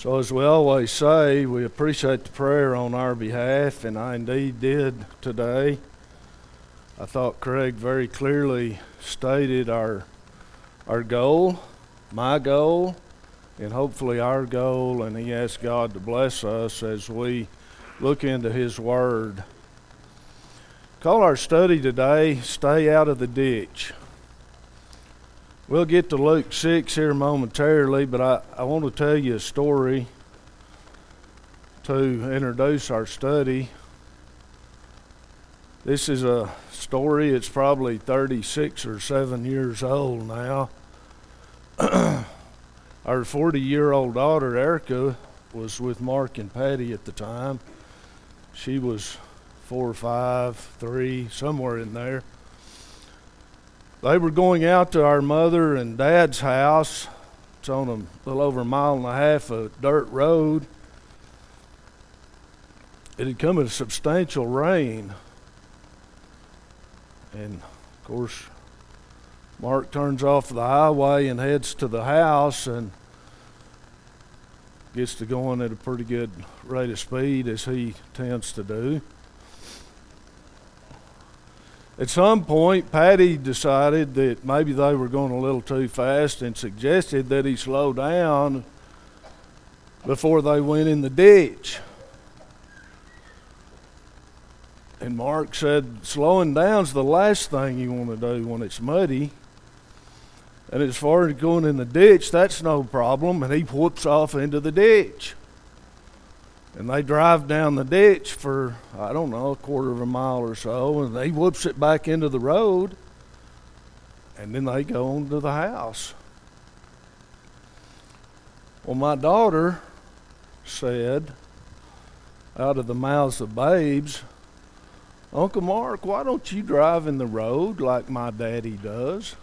So, as we always say, we appreciate the prayer on our behalf, and I indeed did today. I thought Craig very clearly stated our, our goal, my goal, and hopefully our goal, and he asked God to bless us as we look into His Word. Call our study today, Stay Out of the Ditch. We'll get to Luke 6 here momentarily, but I, I want to tell you a story to introduce our study. This is a story, it's probably 36 or 7 years old now. our 40 year old daughter, Erica, was with Mark and Patty at the time. She was four five, three, somewhere in there. They were going out to our mother and dad's house. It's on a little over a mile and a half of dirt road. It had come in substantial rain. And of course, Mark turns off the highway and heads to the house and gets to going at a pretty good rate of speed as he tends to do. At some point, Patty decided that maybe they were going a little too fast and suggested that he slow down before they went in the ditch. And Mark said, slowing down's the last thing you want to do when it's muddy. And as far as going in the ditch, that's no problem. And he whoops off into the ditch. And they drive down the ditch for, I don't know, a quarter of a mile or so, and he whoops it back into the road, and then they go on to the house. Well, my daughter said, out of the mouths of babes, Uncle Mark, why don't you drive in the road like my daddy does?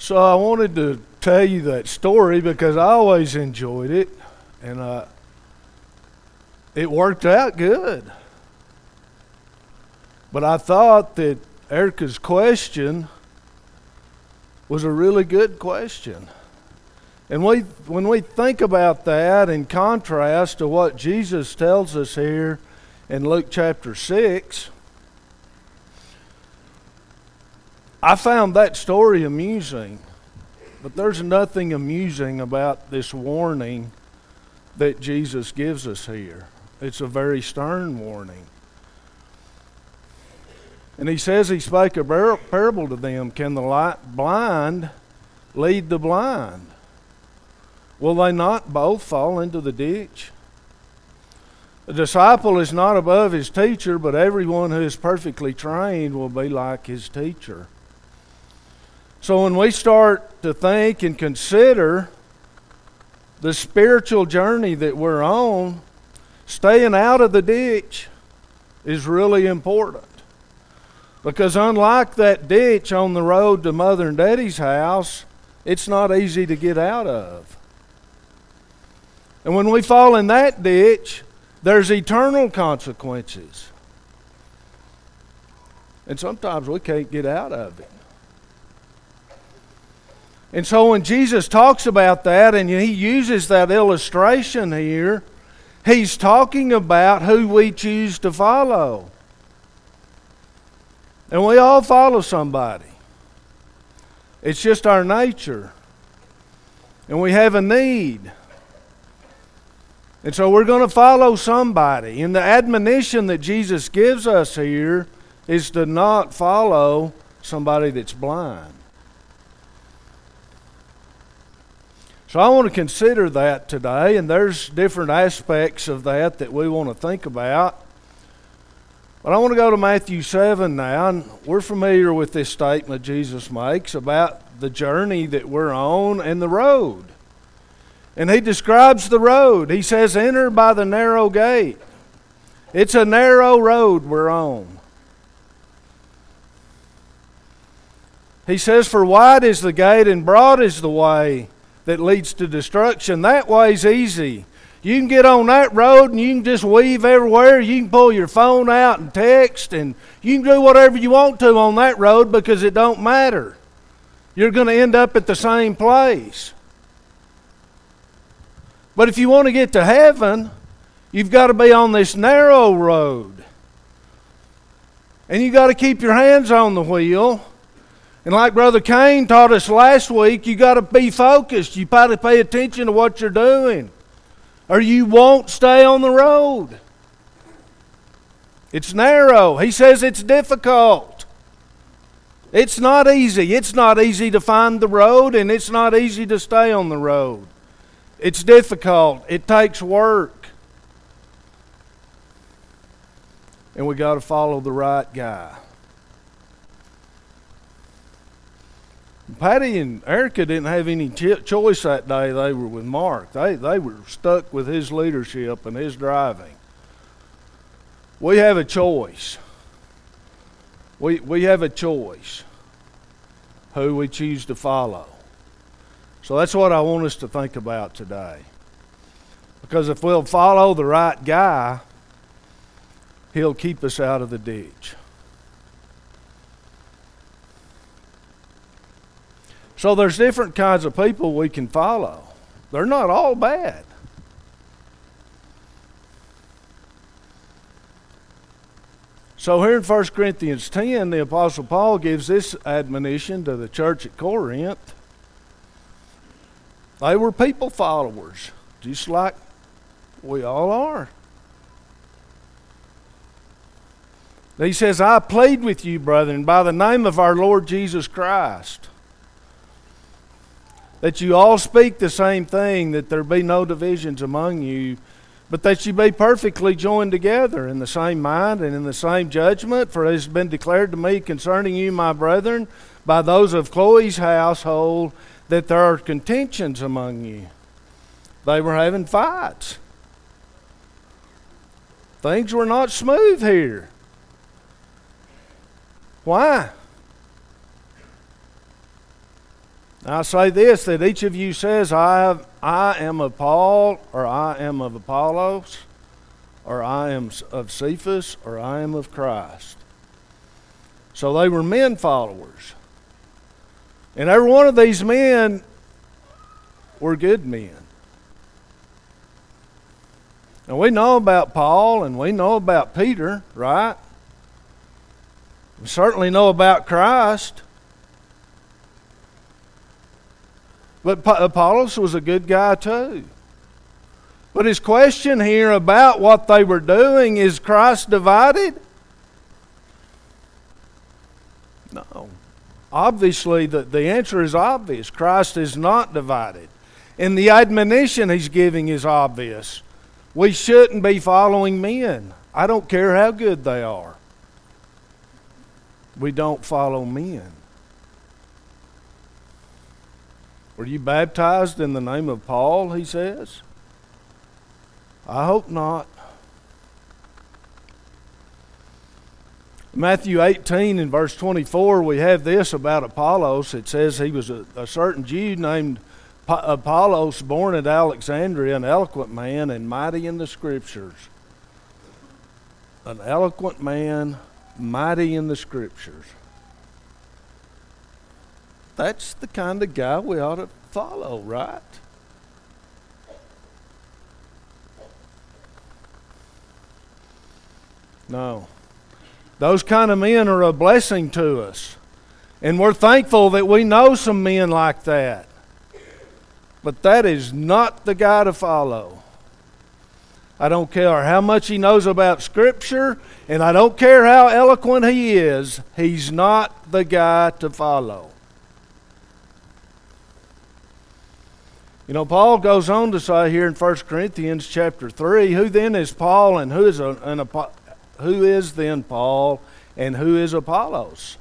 So I wanted to tell you that story because I always enjoyed it, and uh, it worked out good. But I thought that Erica's question was a really good question. And we, when we think about that in contrast to what Jesus tells us here in Luke chapter 6, I found that story amusing. But there's nothing amusing about this warning that Jesus gives us here. It's a very stern warning. And he says he spake a parable to them Can the light blind lead the blind? Will they not both fall into the ditch? The disciple is not above his teacher, but everyone who is perfectly trained will be like his teacher. So when we start to think and consider the spiritual journey that we're on, staying out of the ditch is really important. Because unlike that ditch on the road to Mother and Daddy's house, it's not easy to get out of. And when we fall in that ditch, there's eternal consequences. And sometimes we can't get out of it. And so when Jesus talks about that and he uses that illustration here, he's talking about who we choose to follow. And we all follow somebody. It's just our nature. And we have a need. And so we're going to follow somebody. And the admonition that Jesus gives us here is to not follow somebody that's blind. So I want to consider that today, and there's different aspects of that that we want to think about. But I want to go to Matthew 7 now, and we're familiar with this statement Jesus makes about the journey that we're on and the road. And he describes the road. He says, Enter by the narrow gate. It's a narrow road we're on. He says, For wide is the gate and broad is the way that leads to destruction. That way's easy. You can get on that road and you can just weave everywhere. You can pull your phone out and text and you can do whatever you want to on that road because it don't matter. You're going to end up at the same place. But if you want to get to heaven, you've got to be on this narrow road. And you've got to keep your hands on the wheel. And like Brother Kane taught us last week, you got to be focused. You got to pay attention to what you're doing, or you won't stay on the road. It's narrow. He says it's difficult. It's not easy. It's not easy to find the road, and it's not easy to stay on the road. It's difficult. It takes work. And we got to follow the right guy. Patty and Erica didn't have any choice that day. They were with Mark. They, they were stuck with his leadership and his driving. We have a choice. We, we have a choice who we choose to follow. So that's what I want us to think about today. Because if we'll follow the right guy, he'll keep us out of the ditch. So there's different kinds of people we can follow. They're not all bad. So here in 1 Corinthians 10, the Apostle Paul gives this admonition to the church at Corinth. They were people followers, just like we all are. He says, I plead with you, brethren, by the name of our Lord Jesus Christ that you all speak the same thing, that there be no divisions among you, but that you be perfectly joined together in the same mind and in the same judgment. For it has been declared to me concerning you, my brethren, by those of Chloe's household, that there are contentions among you. They were having fights. Things were not smooth here. Why? I say this that each of you says, I, have, I am of Paul, or I am of Apollos, or I am of Cephas, or I am of Christ. So they were men followers. And every one of these men were good men. And we know about Paul and we know about Peter, right? We certainly know about Christ. But Apollos was a good guy too. But his question here about what they were doing is Christ divided? No. Obviously, the, the answer is obvious. Christ is not divided. And the admonition he's giving is obvious. We shouldn't be following men. I don't care how good they are. We don't follow men. Were you baptized in the name of Paul? He says. I hope not. Matthew 18 and verse 24, we have this about Apollos. It says he was a, a certain Jew named Apollos, born at Alexandria, an eloquent man and mighty in the scriptures. An eloquent man, mighty in the scriptures. That's the kind of guy we ought to follow, right? No. Those kind of men are a blessing to us. And we're thankful that we know some men like that. But that is not the guy to follow. I don't care how much he knows about Scripture, and I don't care how eloquent he is, he's not the guy to follow. You know, Paul goes on to say here in 1 Corinthians chapter 3, who then is Paul and who is, a, an, who is then Paul and who is Apollos?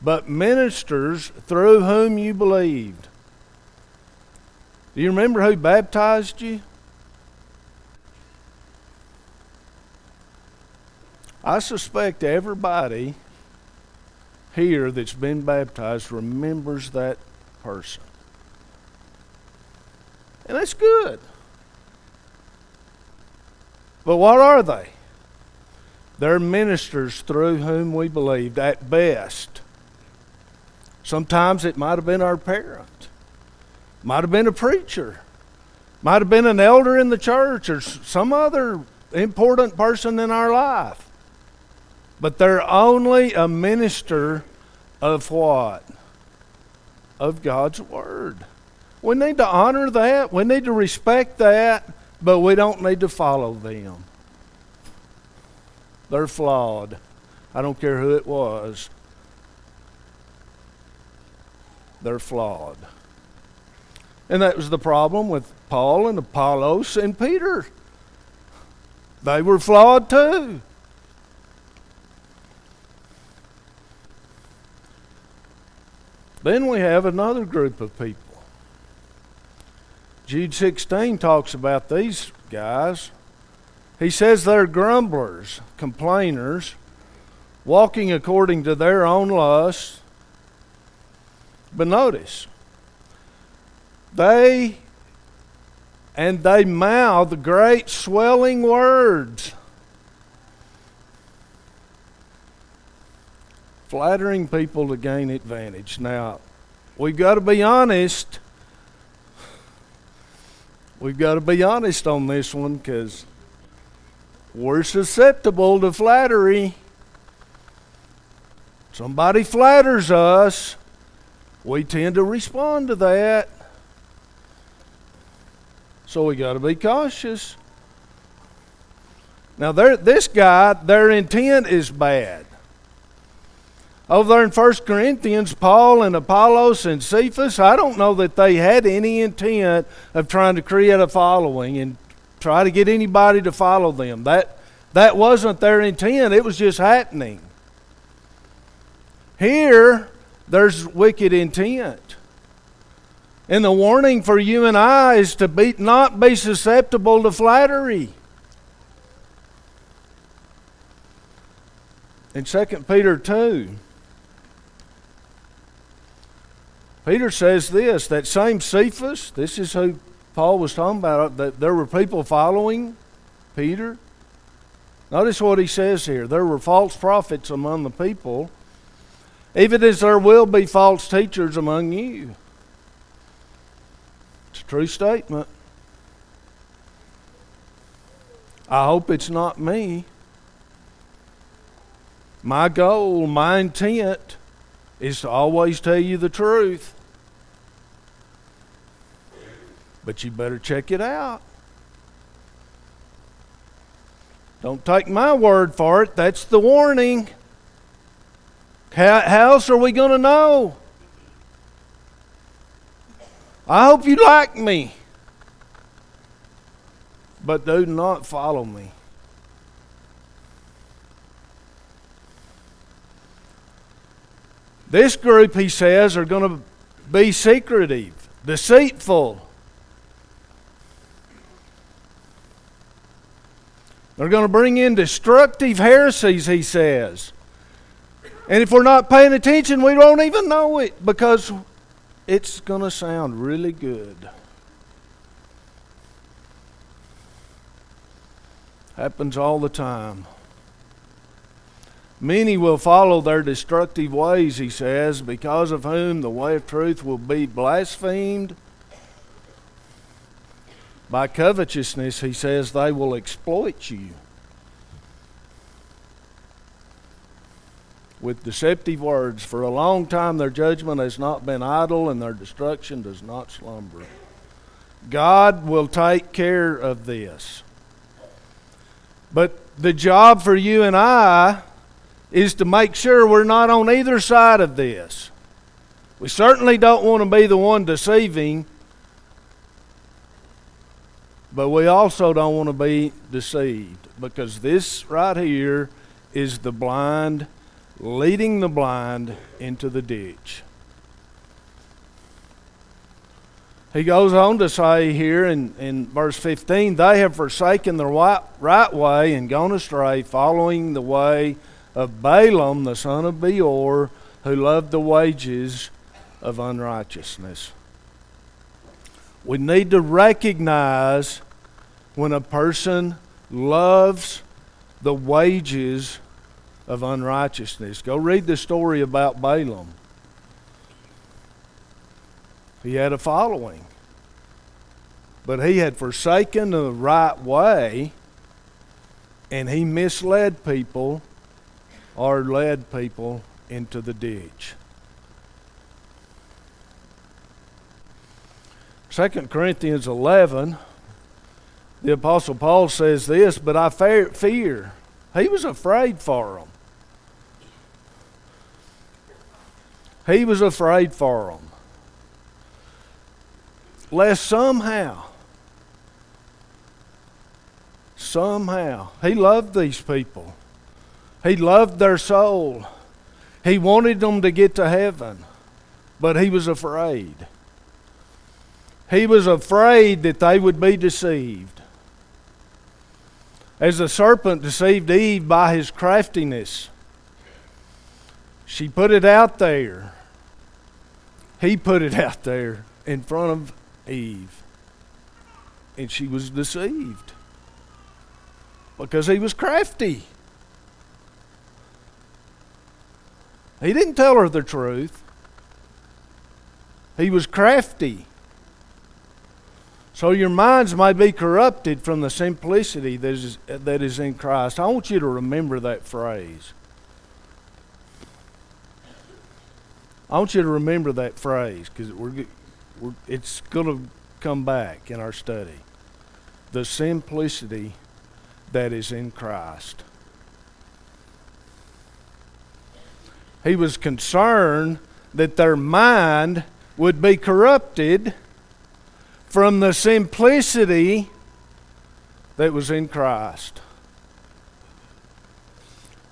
But ministers through whom you believed. Do you remember who baptized you? I suspect everybody here that's been baptized remembers that person. And that's good. But what are they? They're ministers through whom we believed at best. Sometimes it might have been our parent, might have been a preacher, might have been an elder in the church, or some other important person in our life. But they're only a minister of what? Of God's Word. We need to honor that. We need to respect that, but we don't need to follow them. They're flawed. I don't care who it was. They're flawed. And that was the problem with Paul and Apollos and Peter. They were flawed too. Then we have another group of people. Jude 16 talks about these guys. He says they're grumblers, complainers, walking according to their own lusts. But notice, they and they mouth great swelling words. Flattering people to gain advantage. Now, we've got to be honest. We've got to be honest on this one because we're susceptible to flattery. Somebody flatters us, we tend to respond to that. So we got to be cautious. Now, this guy, their intent is bad. Over there in 1 Corinthians, Paul and Apollos and Cephas, I don't know that they had any intent of trying to create a following and try to get anybody to follow them. That, that wasn't their intent, it was just happening. Here, there's wicked intent. And the warning for you and I is to be, not be susceptible to flattery. In 2 Peter 2, Peter says this that same Cephas, this is who Paul was talking about, uh, that there were people following Peter. Notice what he says here. There were false prophets among the people, even as there will be false teachers among you. It's a true statement. I hope it's not me. My goal, my intent is to always tell you the truth. But you better check it out. Don't take my word for it. That's the warning. How, how else are we going to know? I hope you like me. But do not follow me. This group, he says, are going to be secretive, deceitful. They're going to bring in destructive heresies, he says. And if we're not paying attention, we won't even know it because it's going to sound really good. Happens all the time. Many will follow their destructive ways, he says, because of whom the way of truth will be blasphemed. By covetousness, he says, they will exploit you. with deceptive words. For a long time, their judgment has not been idle, and their destruction does not slumber. God will take care of this. But the job for you and I is to make sure we're not on either side of this. We certainly don't want to be the one deceiving, but we also don't want to be deceived because this right here is the blind leading the blind into the ditch. He goes on to say here in, in verse 15, they have forsaken the right, right way and gone astray, following the way of Balaam, the son of Beor, who loved the wages of unrighteousness. We need to recognize when a person loves the wages of unrighteousness. Go read the story about Balaam. He had a following. But he had forsaken the right way and he misled people or led people into the ditch. 2 Corinthians 11, the Apostle Paul says this, but I fear. He was afraid for them. He was afraid for them. Lest somehow, somehow, he loved these people. He loved their soul. He wanted them to get to heaven, but he was afraid. He was afraid that they would be deceived. As the serpent deceived Eve by his craftiness, she put it out there. He put it out there in front of Eve. And she was deceived because he was crafty. He didn't tell her the truth. He was crafty. So your minds may be corrupted from the simplicity that is, that is in Christ. I want you to remember that phrase. I want you to remember that phrase because we're, we're, it's going to come back in our study. The simplicity that is in Christ. He was concerned that their mind would be corrupted from the simplicity that was in Christ.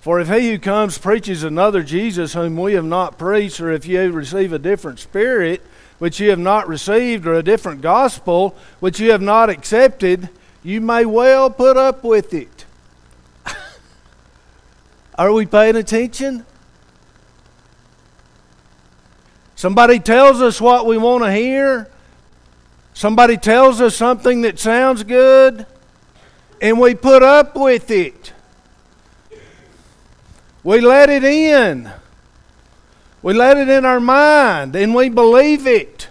For if he who comes preaches another Jesus whom we have not preached, or if you receive a different spirit which you have not received, or a different gospel which you have not accepted, you may well put up with it. Are we paying attention? Somebody tells us what we want to hear, Somebody tells us something that sounds good, and we put up with it. We let it in. We let it in our mind, and we believe it.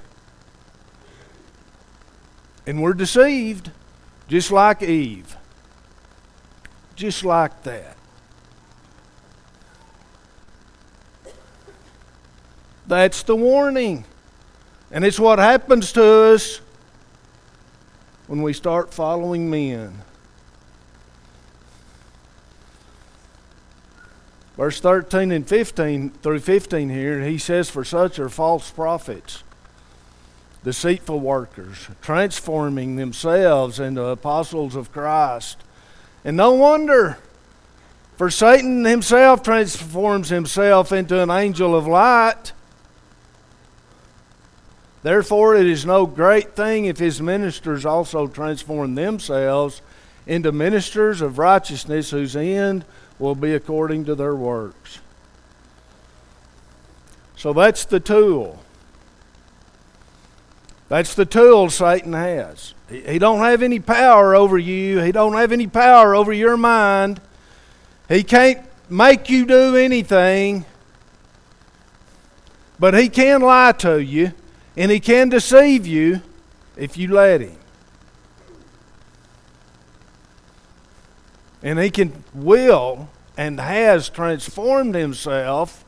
And we're deceived, just like Eve. Just like that. That's the warning. And it's what happens to us when we start following men. Verse 13 and 15 through 15 here, he says, For such are false prophets, deceitful workers, transforming themselves into apostles of Christ. And no wonder, for Satan himself transforms himself into an angel of light. Therefore, it is no great thing if his ministers also transform themselves into ministers of righteousness whose end will be according to their works. So that's the tool. That's the tool Satan has. He, don't have any power over you. He don't have any power over your mind. He can't make you do anything. But he can lie to you. And he can deceive you if you let him. And he can will and has transformed himself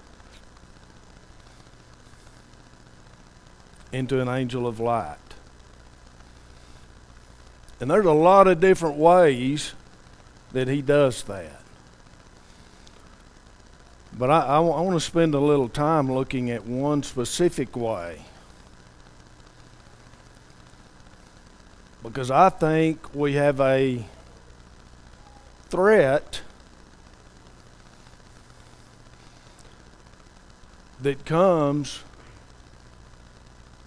into an angel of light. And there's a lot of different ways that he does that. But I, I, I want to spend a little time looking at one specific way. Because I think we have a threat that comes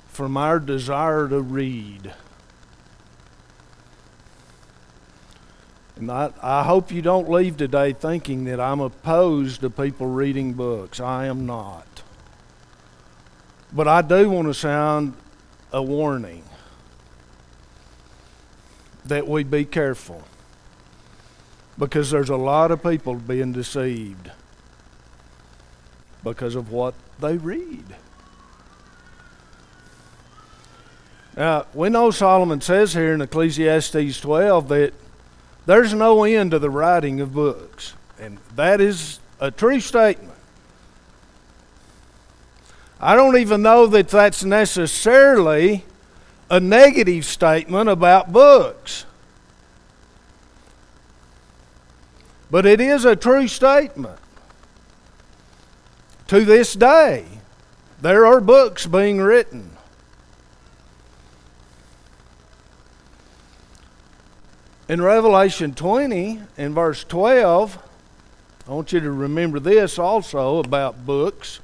from our desire to read. And I, I hope you don't leave today thinking that I'm opposed to people reading books. I am not. But I do want to sound a warning that we be careful because there's a lot of people being deceived because of what they read. Now, we know Solomon says here in Ecclesiastes 12 that there's no end to the writing of books. And that is a true statement. I don't even know that that's necessarily a negative statement about books. But it is a true statement. To this day, there are books being written. In Revelation 20, in verse 12, I want you to remember this also about books.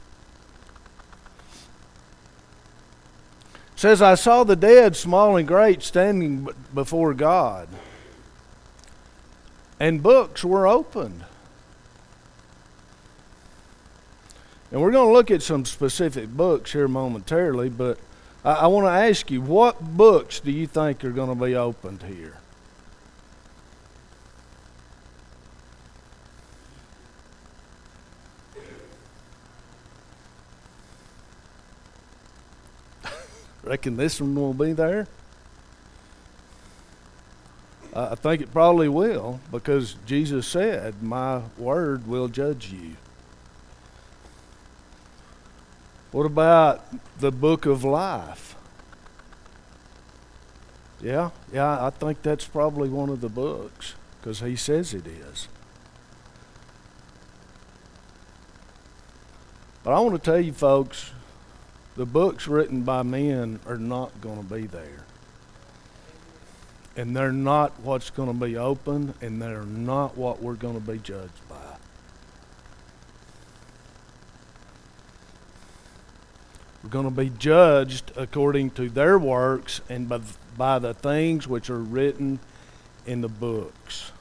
Says, I saw the dead, small and great, standing before God, and books were opened. And we're going to look at some specific books here momentarily, but I, I want to ask you, what books do you think are going to be opened here? Reckon this one will be there? I think it probably will because Jesus said, My word will judge you. What about the book of life? Yeah, yeah, I think that's probably one of the books because he says it is. But I want to tell you, folks, the books written by men are not going to be there. And they're not what's going to be open, and they're not what we're going to be judged by. We're going to be judged according to their works and by, by the things which are written in the books.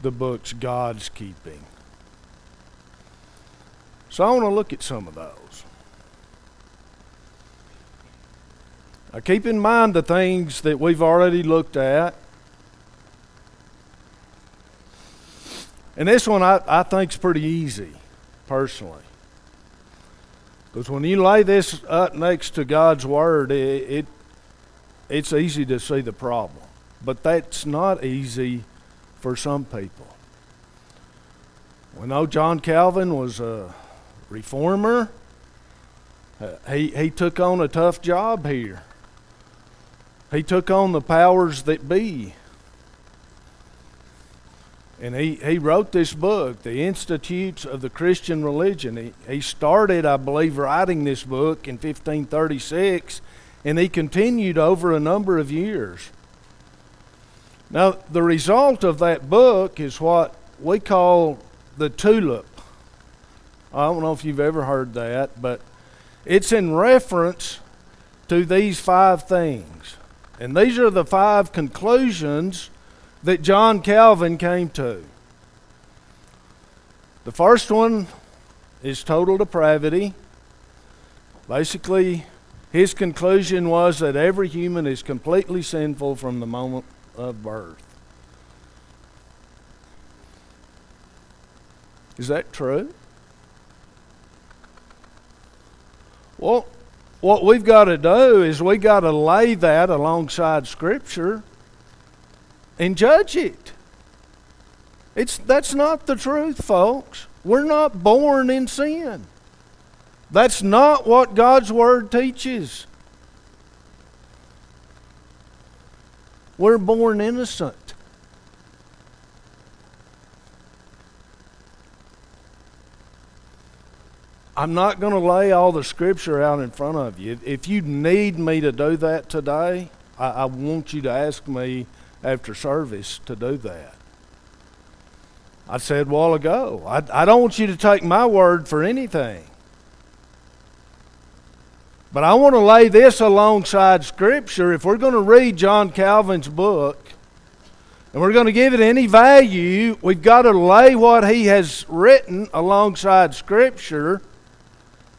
The books God's keeping. So I want to look at some of those. Now keep in mind the things that we've already looked at. And this one I, I think is pretty easy, personally. Because when you lay this up next to God's Word, it, it, it's easy to see the problem. But that's not easy for some people. We know John Calvin was a reformer. Uh, he, he took on a tough job here. He took on the powers that be. And he, he wrote this book, The Institutes of the Christian Religion. He, he started, I believe, writing this book in 1536, and he continued over a number of years. Now, the result of that book is what we call the tulip. I don't know if you've ever heard that, but it's in reference to these five things. And these are the five conclusions that John Calvin came to. The first one is total depravity. Basically, his conclusion was that every human is completely sinful from the moment of birth. Is that true? Well, what we've got to do is we got to lay that alongside Scripture and judge it. It's, that's not the truth, folks. We're not born in sin. That's not what God's Word teaches. We're born innocent. I'm not going to lay all the scripture out in front of you. If you need me to do that today, I, I want you to ask me after service to do that. I said a while ago, I, I don't want you to take my word for anything. But I want to lay this alongside Scripture. If we're going to read John Calvin's book and we're going to give it any value, we've got to lay what he has written alongside Scripture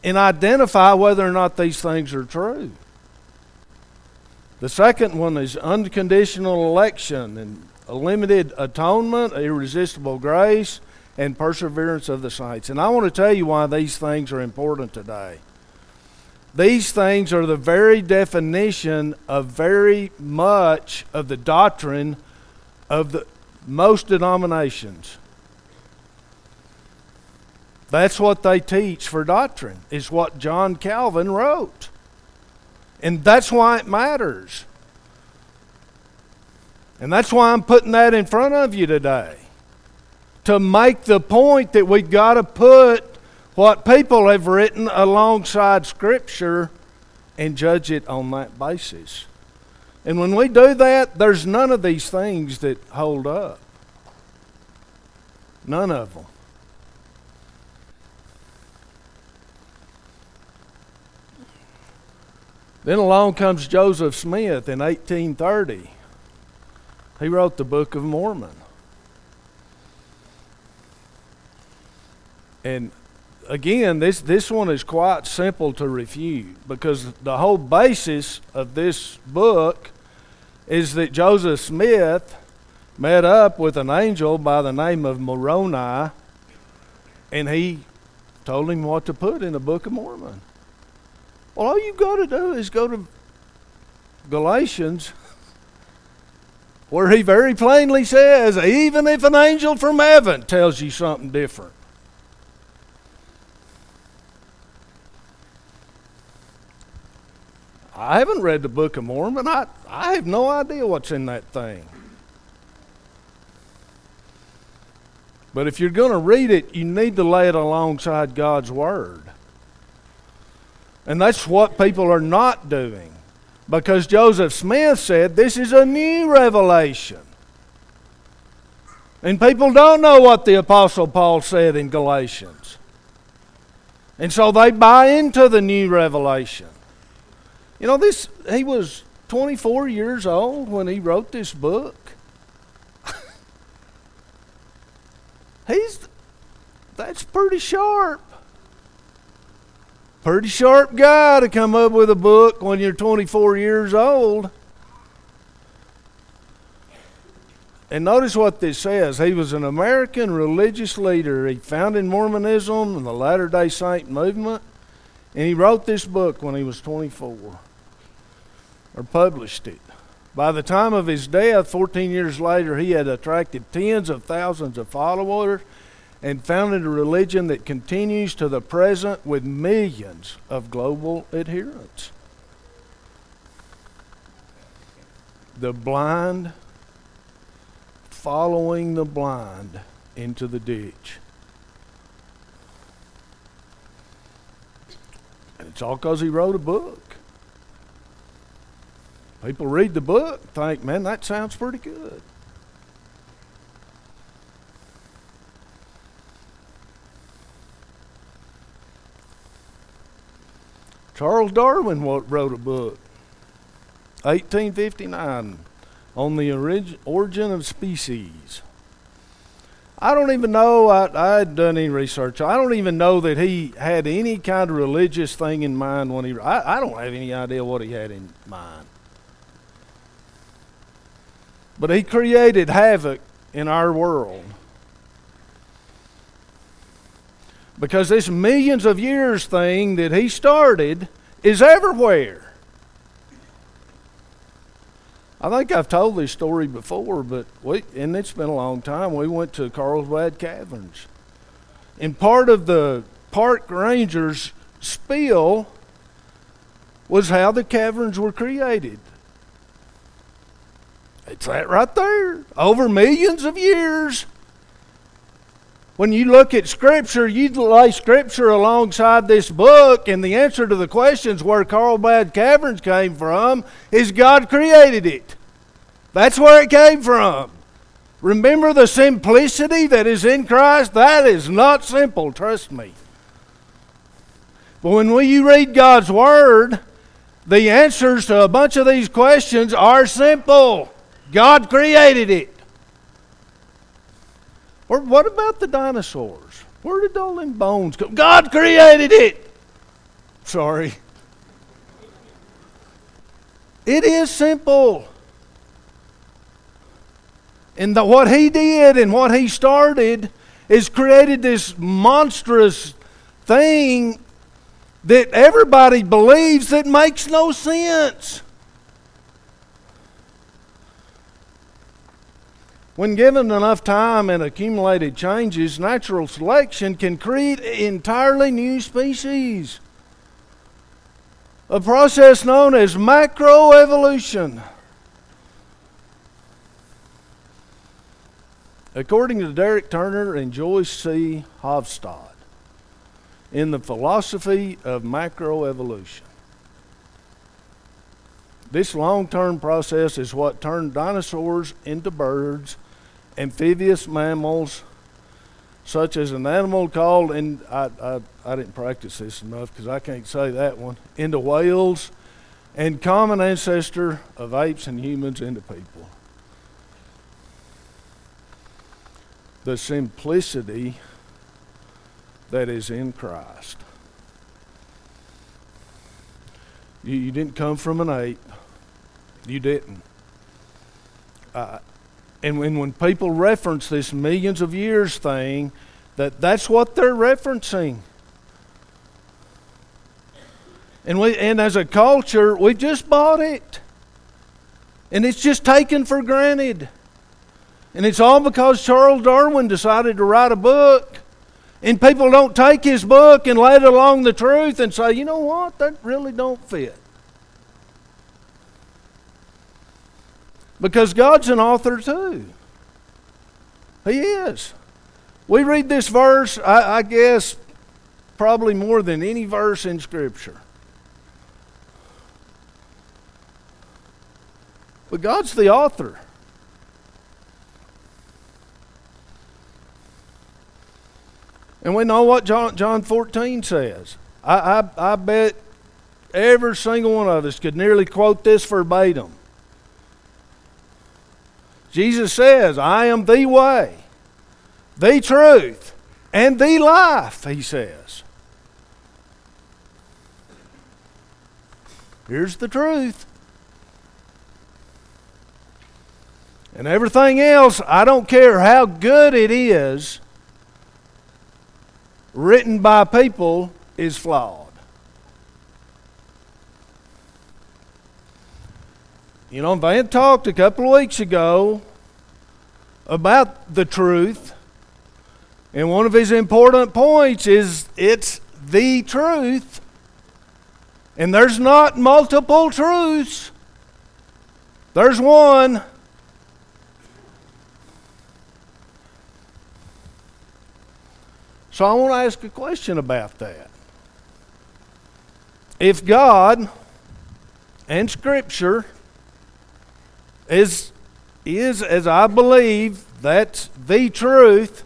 and identify whether or not these things are true. The second one is unconditional election and limited atonement, irresistible grace, and perseverance of the saints. And I want to tell you why these things are important today. These things are the very definition of very much of the doctrine of the most denominations. That's what they teach for doctrine, is what John Calvin wrote. And that's why it matters. And that's why I'm putting that in front of you today. To make the point that we've got to put what people have written alongside Scripture and judge it on that basis. And when we do that, there's none of these things that hold up. None of them. Then along comes Joseph Smith in 1830. He wrote the Book of Mormon. And again, this, this one is quite simple to refute because the whole basis of this book is that Joseph Smith met up with an angel by the name of Moroni and he told him what to put in the Book of Mormon. Well, all you've got to do is go to Galatians where he very plainly says, even if an angel from heaven tells you something different. I haven't read the Book of Mormon. I, I have no idea what's in that thing. But if you're going to read it, you need to lay it alongside God's Word. And that's what people are not doing. Because Joseph Smith said this is a new revelation. And people don't know what the Apostle Paul said in Galatians. And so they buy into the new revelation. You know, this he was 24 years old when he wrote this book. He's that's pretty sharp. Pretty sharp guy to come up with a book when you're 24 years old. And notice what this says. He was an American religious leader. He founded Mormonism and the Latter day Saint movement. And he wrote this book when he was 24 or published it. By the time of his death, 14 years later, he had attracted tens of thousands of followers and founded a religion that continues to the present with millions of global adherents. The blind following the blind into the ditch. And it's all because he wrote a book. People read the book, think, man, that sounds pretty good. Charles Darwin wrote a book, 1859, on the orig- origin of species. I don't even know, I, I hadn't done any research. I don't even know that he had any kind of religious thing in mind when he, I, I don't have any idea what he had in mind. But he created havoc in our world. Because this millions of years thing that he started is everywhere. I think I've told this story before, but we, and it's been a long time. We went to Carlsbad Caverns. And part of the park rangers' spiel was how the caverns were created. It's that right there. Over millions of years. When you look at Scripture, you lay Scripture alongside this book, and the answer to the questions where Carlsbad Caverns came from is God created it. That's where it came from. Remember the simplicity that is in Christ? That is not simple, trust me. But when we, you read God's Word, the answers to a bunch of these questions are simple. God created it. Or what about the dinosaurs? Where did all them bones come? God created it. Sorry. It is simple. And the, what he did and what he started is created this monstrous thing that everybody believes that makes no sense. When given enough time and accumulated changes, natural selection can create entirely new species. A process known as macroevolution. According to Derek Turner and Joyce C. Havstad, in the philosophy of macroevolution. This long term process is what turned dinosaurs into birds, amphibious mammals, such as an animal called, and I, I, I didn't practice this enough because I can't say that one, into whales, and common ancestor of apes and humans into people. The simplicity that is in Christ. You, you didn't come from an ape. You didn't. Uh, and when, when people reference this millions of years thing, that that's what they're referencing. And we and as a culture, we just bought it. And it's just taken for granted. And it's all because Charles Darwin decided to write a book. And people don't take his book and lay it along the truth and say, you know what, that really don't fit. Because God's an author too. He is. We read this verse, I, I guess, probably more than any verse in Scripture. But God's the author. And we know what John, John 14 says. I, I, I bet every single one of us could nearly quote this verbatim. Jesus says, I am the way, the truth, and the life, he says. Here's the truth. And everything else, I don't care how good it is, written by people, is flawed. You know, Van talked a couple of weeks ago about the truth. And one of his important points is it's the truth. And there's not multiple truths, there's one. So I want to ask a question about that. If God and Scripture is, is, as I believe, that's the truth.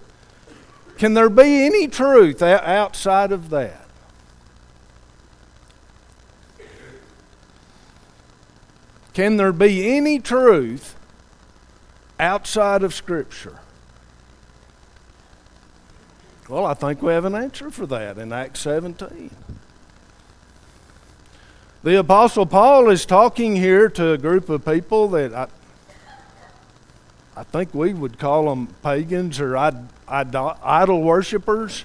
Can there be any truth outside of that? Can there be any truth outside of Scripture? Well, I think we have an answer for that in Acts 17. The Apostle Paul is talking here to a group of people that I think we would call them pagans or idol worshippers.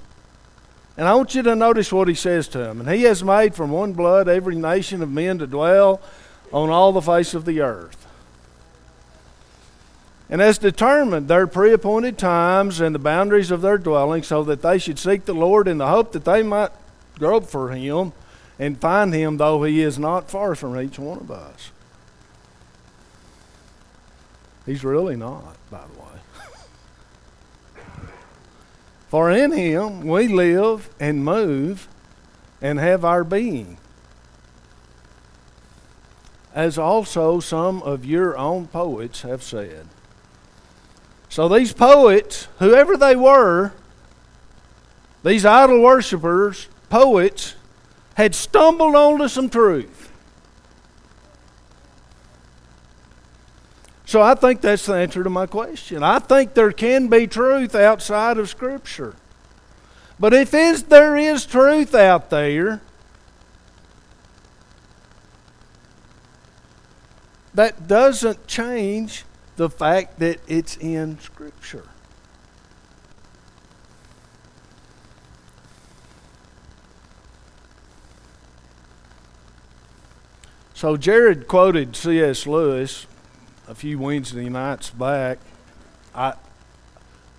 And I want you to notice what he says to them. And he has made from one blood every nation of men to dwell on all the face of the earth. And has determined their pre appointed times and the boundaries of their dwelling so that they should seek the Lord in the hope that they might grope for him and find him, though he is not far from each one of us. He's really not, by the way. For in him we live and move and have our being. As also some of your own poets have said. So these poets, whoever they were, these idol worshippers, poets, had stumbled onto some truth. So I think that's the answer to my question. I think there can be truth outside of Scripture. But if is, there is truth out there, that doesn't change the fact that it's in Scripture. So Jared quoted C.S. Lewis a few Wednesday nights back. I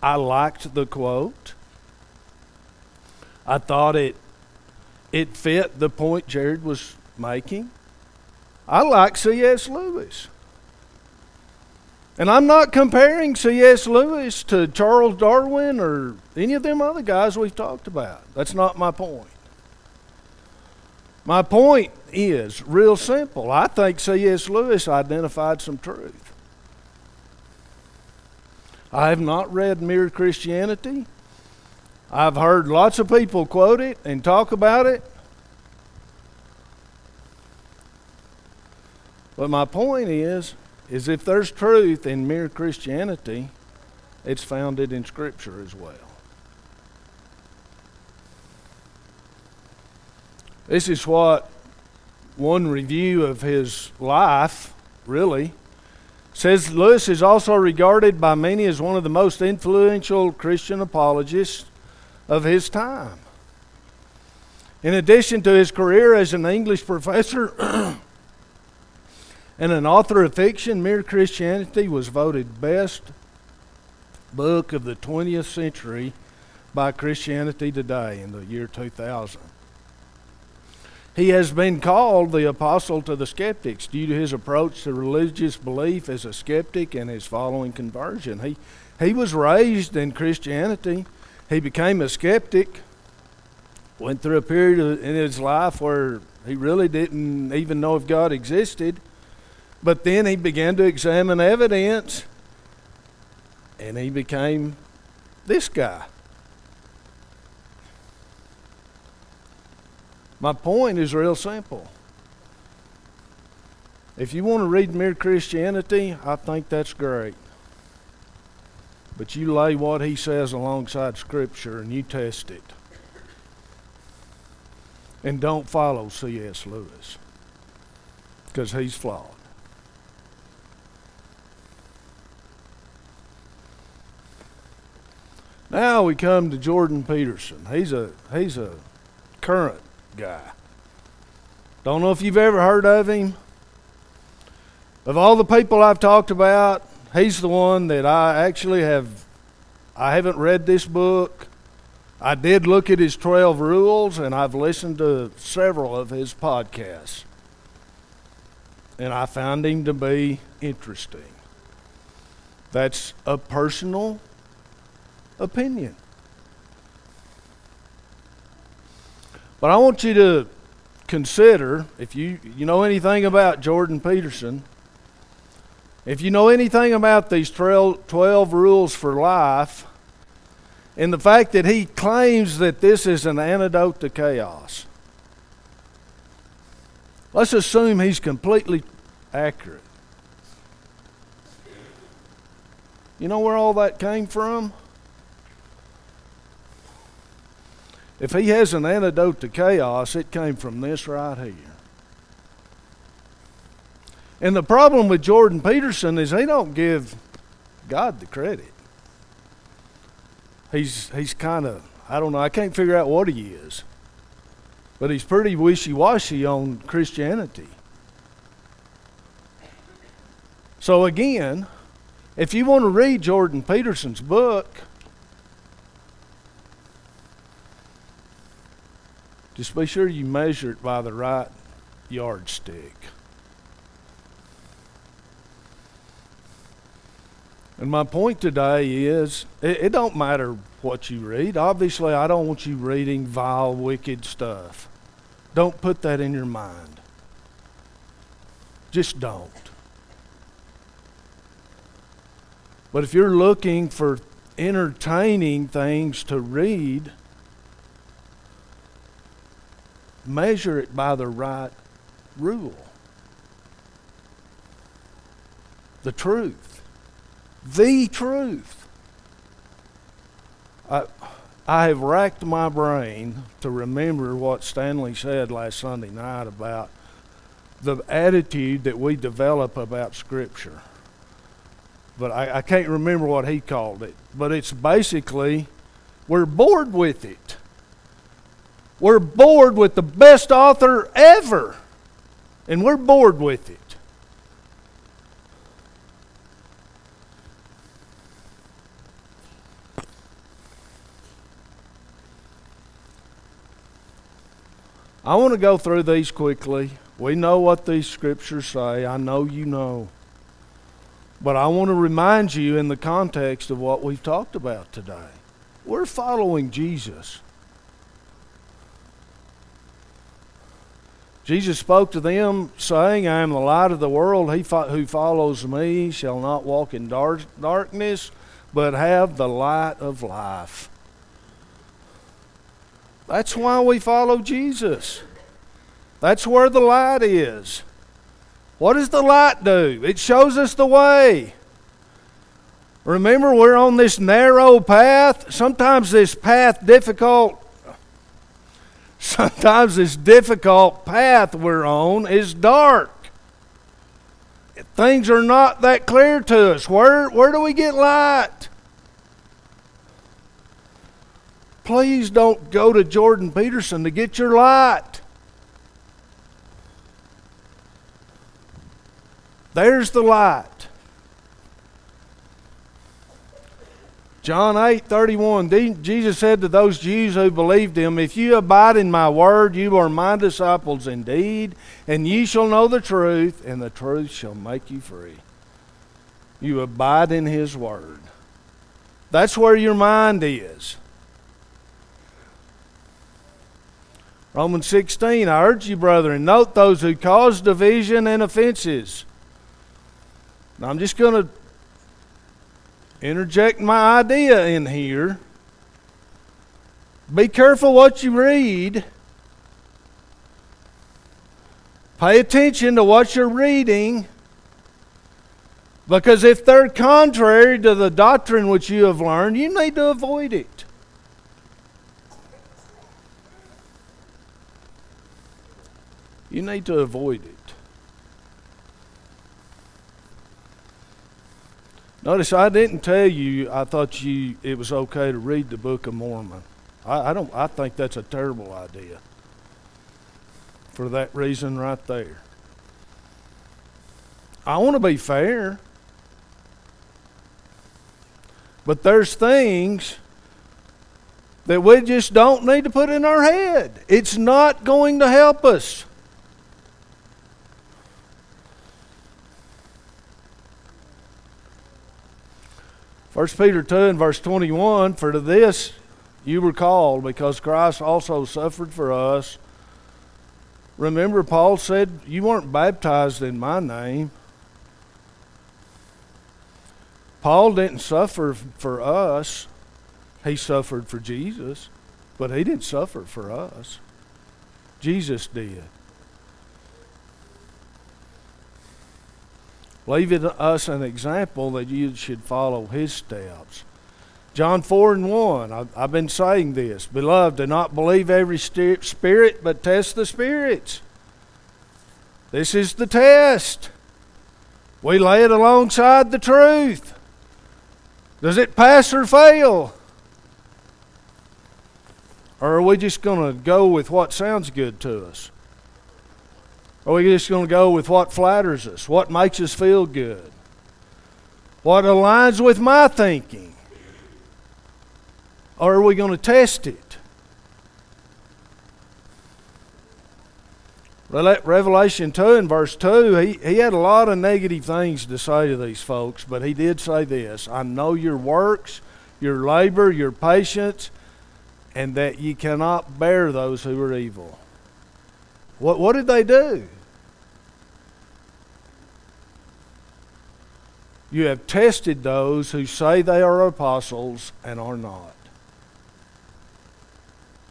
I liked the quote. I thought it it fit the point Jared was making. I like C.S. Lewis. And I'm not comparing C.S. Lewis to Charles Darwin or any of them other guys we've talked about. That's not my point. My point is real simple. I think C.S. Lewis identified some truth. I have not read Mere Christianity. I've heard lots of people quote it and talk about it. But my point is is if there's truth in mere Christianity, it's founded in scripture as well. This is what one review of his life really says Lewis is also regarded by many as one of the most influential Christian apologists of his time. In addition to his career as an English professor and an author of fiction, Mere Christianity was voted best book of the 20th century by Christianity Today in the year 2000. He has been called the apostle to the skeptics due to his approach to religious belief as a skeptic and his following conversion. He, he was raised in Christianity he became a skeptic, went through a period in his life where he really didn't even know if God existed. But then he began to examine evidence and he became this guy. My point is real simple. If you want to read Mere Christianity, I think that's great. But you lay what he says alongside Scripture and you test it. And don't follow C.S. Lewis because he's flawed. Now we come to Jordan Peterson. He's a he's a current guy. Don't know if you've ever heard of him. Of all the people I've talked about, he's the one that I actually have. I haven't read this book. I did look at his 12 rules, and I've listened to several of his podcasts. And I found him to be interesting. That's a personal opinion. But I want you to consider if you, you know anything about Jordan Peterson, if you know anything about these 12, 12 rules for life, and the fact that he claims that this is an antidote to chaos, let's assume he's completely accurate. You know where all that came from? If he has an antidote to chaos, it came from this right here. And the problem with Jordan Peterson is he don't give God the credit. He's he's kind of I don't know, I can't figure out what he is. But he's pretty wishy-washy on Christianity. So again, if you want to read Jordan Peterson's book, just be sure you measure it by the right yardstick. And my point today is it, it, don't matter what you read. Obviously, I don't want you reading vile, wicked stuff. Don't put that in your mind. Just don't. But if you're looking for entertaining things to read, measure it by the right rule the truth the truth. I, I have racked my brain to remember what Stanley said last Sunday night about the attitude that we develop about Scripture. But I, I can't remember what he called it. But it's basically we're bored with it. We're bored with the best author ever. and we're bored with it. I want to go through these quickly. We know what these scriptures say. I know you know. But I want to remind you in the context of what we've talked about today. We're following Jesus. Jesus spoke to them, saying, I am the light of the world. He fo- who follows me shall not walk in dar- darkness, but have the light of life. That's why we follow Jesus. That's where the light is. What does the light do? It shows us the way. Remember, we're on this narrow path. Sometimes this path difficult. Sometimes this difficult path we're on is dark. Things are not that clear to us. Where, where do we get light? Please don't go to Jordan Peterson to get your light. There's the light. John 8 31, Jesus said to those Jews who believed him, If you abide in my word, you are my disciples indeed, and ye shall know the truth, and the truth shall make you free. You abide in his word. That's where your mind is. Romans 16, I urge you, brethren, note those who cause division and offenses now, I'm just going to interject my idea in here. Be careful what you read. Pay attention to what you're reading. Because if they're contrary to the doctrine which you have learned, you need to avoid it. You need to avoid it. Notice I didn't tell you I thought you it was okay to read the Book of Mormon. I, I don't I think that's a terrible idea. For that reason right there. I want to be fair. But there's things that we just don't need to put in our head. It's not going to help us. 1 Peter 2 and verse 21 For to this you were called, because Christ also suffered for us. Remember, Paul said, You weren't baptized in my name. Paul didn't suffer for us, he suffered for Jesus, but he didn't suffer for us. Jesus did. Leaving us an example that you should follow his steps. John 4 and 1, I've, I've been saying this. Beloved, do not believe every spirit, but test the spirits. This is the test. We lay it alongside the truth. Does it pass or fail? Or are we just going to go with what sounds good to us? Are we just going to go with what flatters us, what makes us feel good, what aligns with my thinking? Or are we going to test it? Revelation 2 and verse 2, he, he had a lot of negative things to say to these folks, but he did say this I know your works, your labor, your patience, and that ye cannot bear those who are evil. What, what did they do? You have tested those who say they are apostles and are not.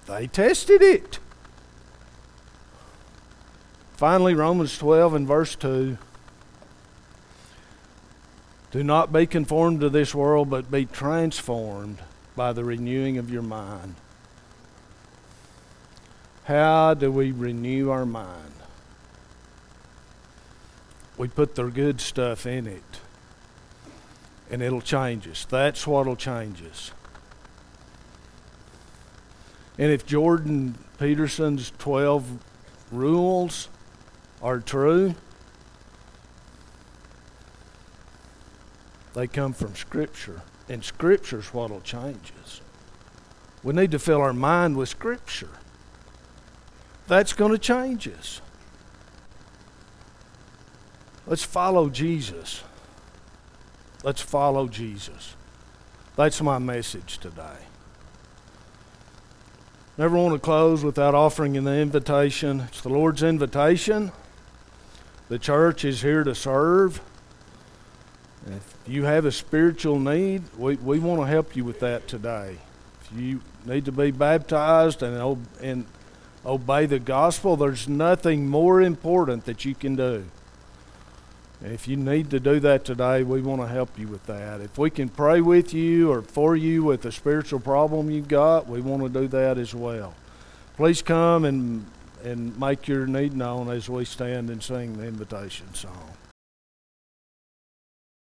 They tested it. Finally, Romans 12 and verse 2. Do not be conformed to this world, but be transformed by the renewing of your mind. How do we renew our mind? We put the good stuff in it, and it'll change us. That's what'll change us. And if Jordan Peterson's 12 rules are true, they come from Scripture. And Scripture's what'll change us. We need to fill our mind with Scripture. That's going to change us. Let's follow Jesus. Let's follow Jesus. That's my message today. Never want to close without offering an invitation. It's the Lord's invitation. The church is here to serve. If you have a spiritual need, we, we want to help you with that today. If you need to be baptized and, and obey the gospel, there's nothing more important that you can do. If you need to do that today, we want to help you with that. If we can pray with you or for you with a spiritual problem you've got, we want to do that as well. Please come and and make your need known as we stand and sing the invitation song.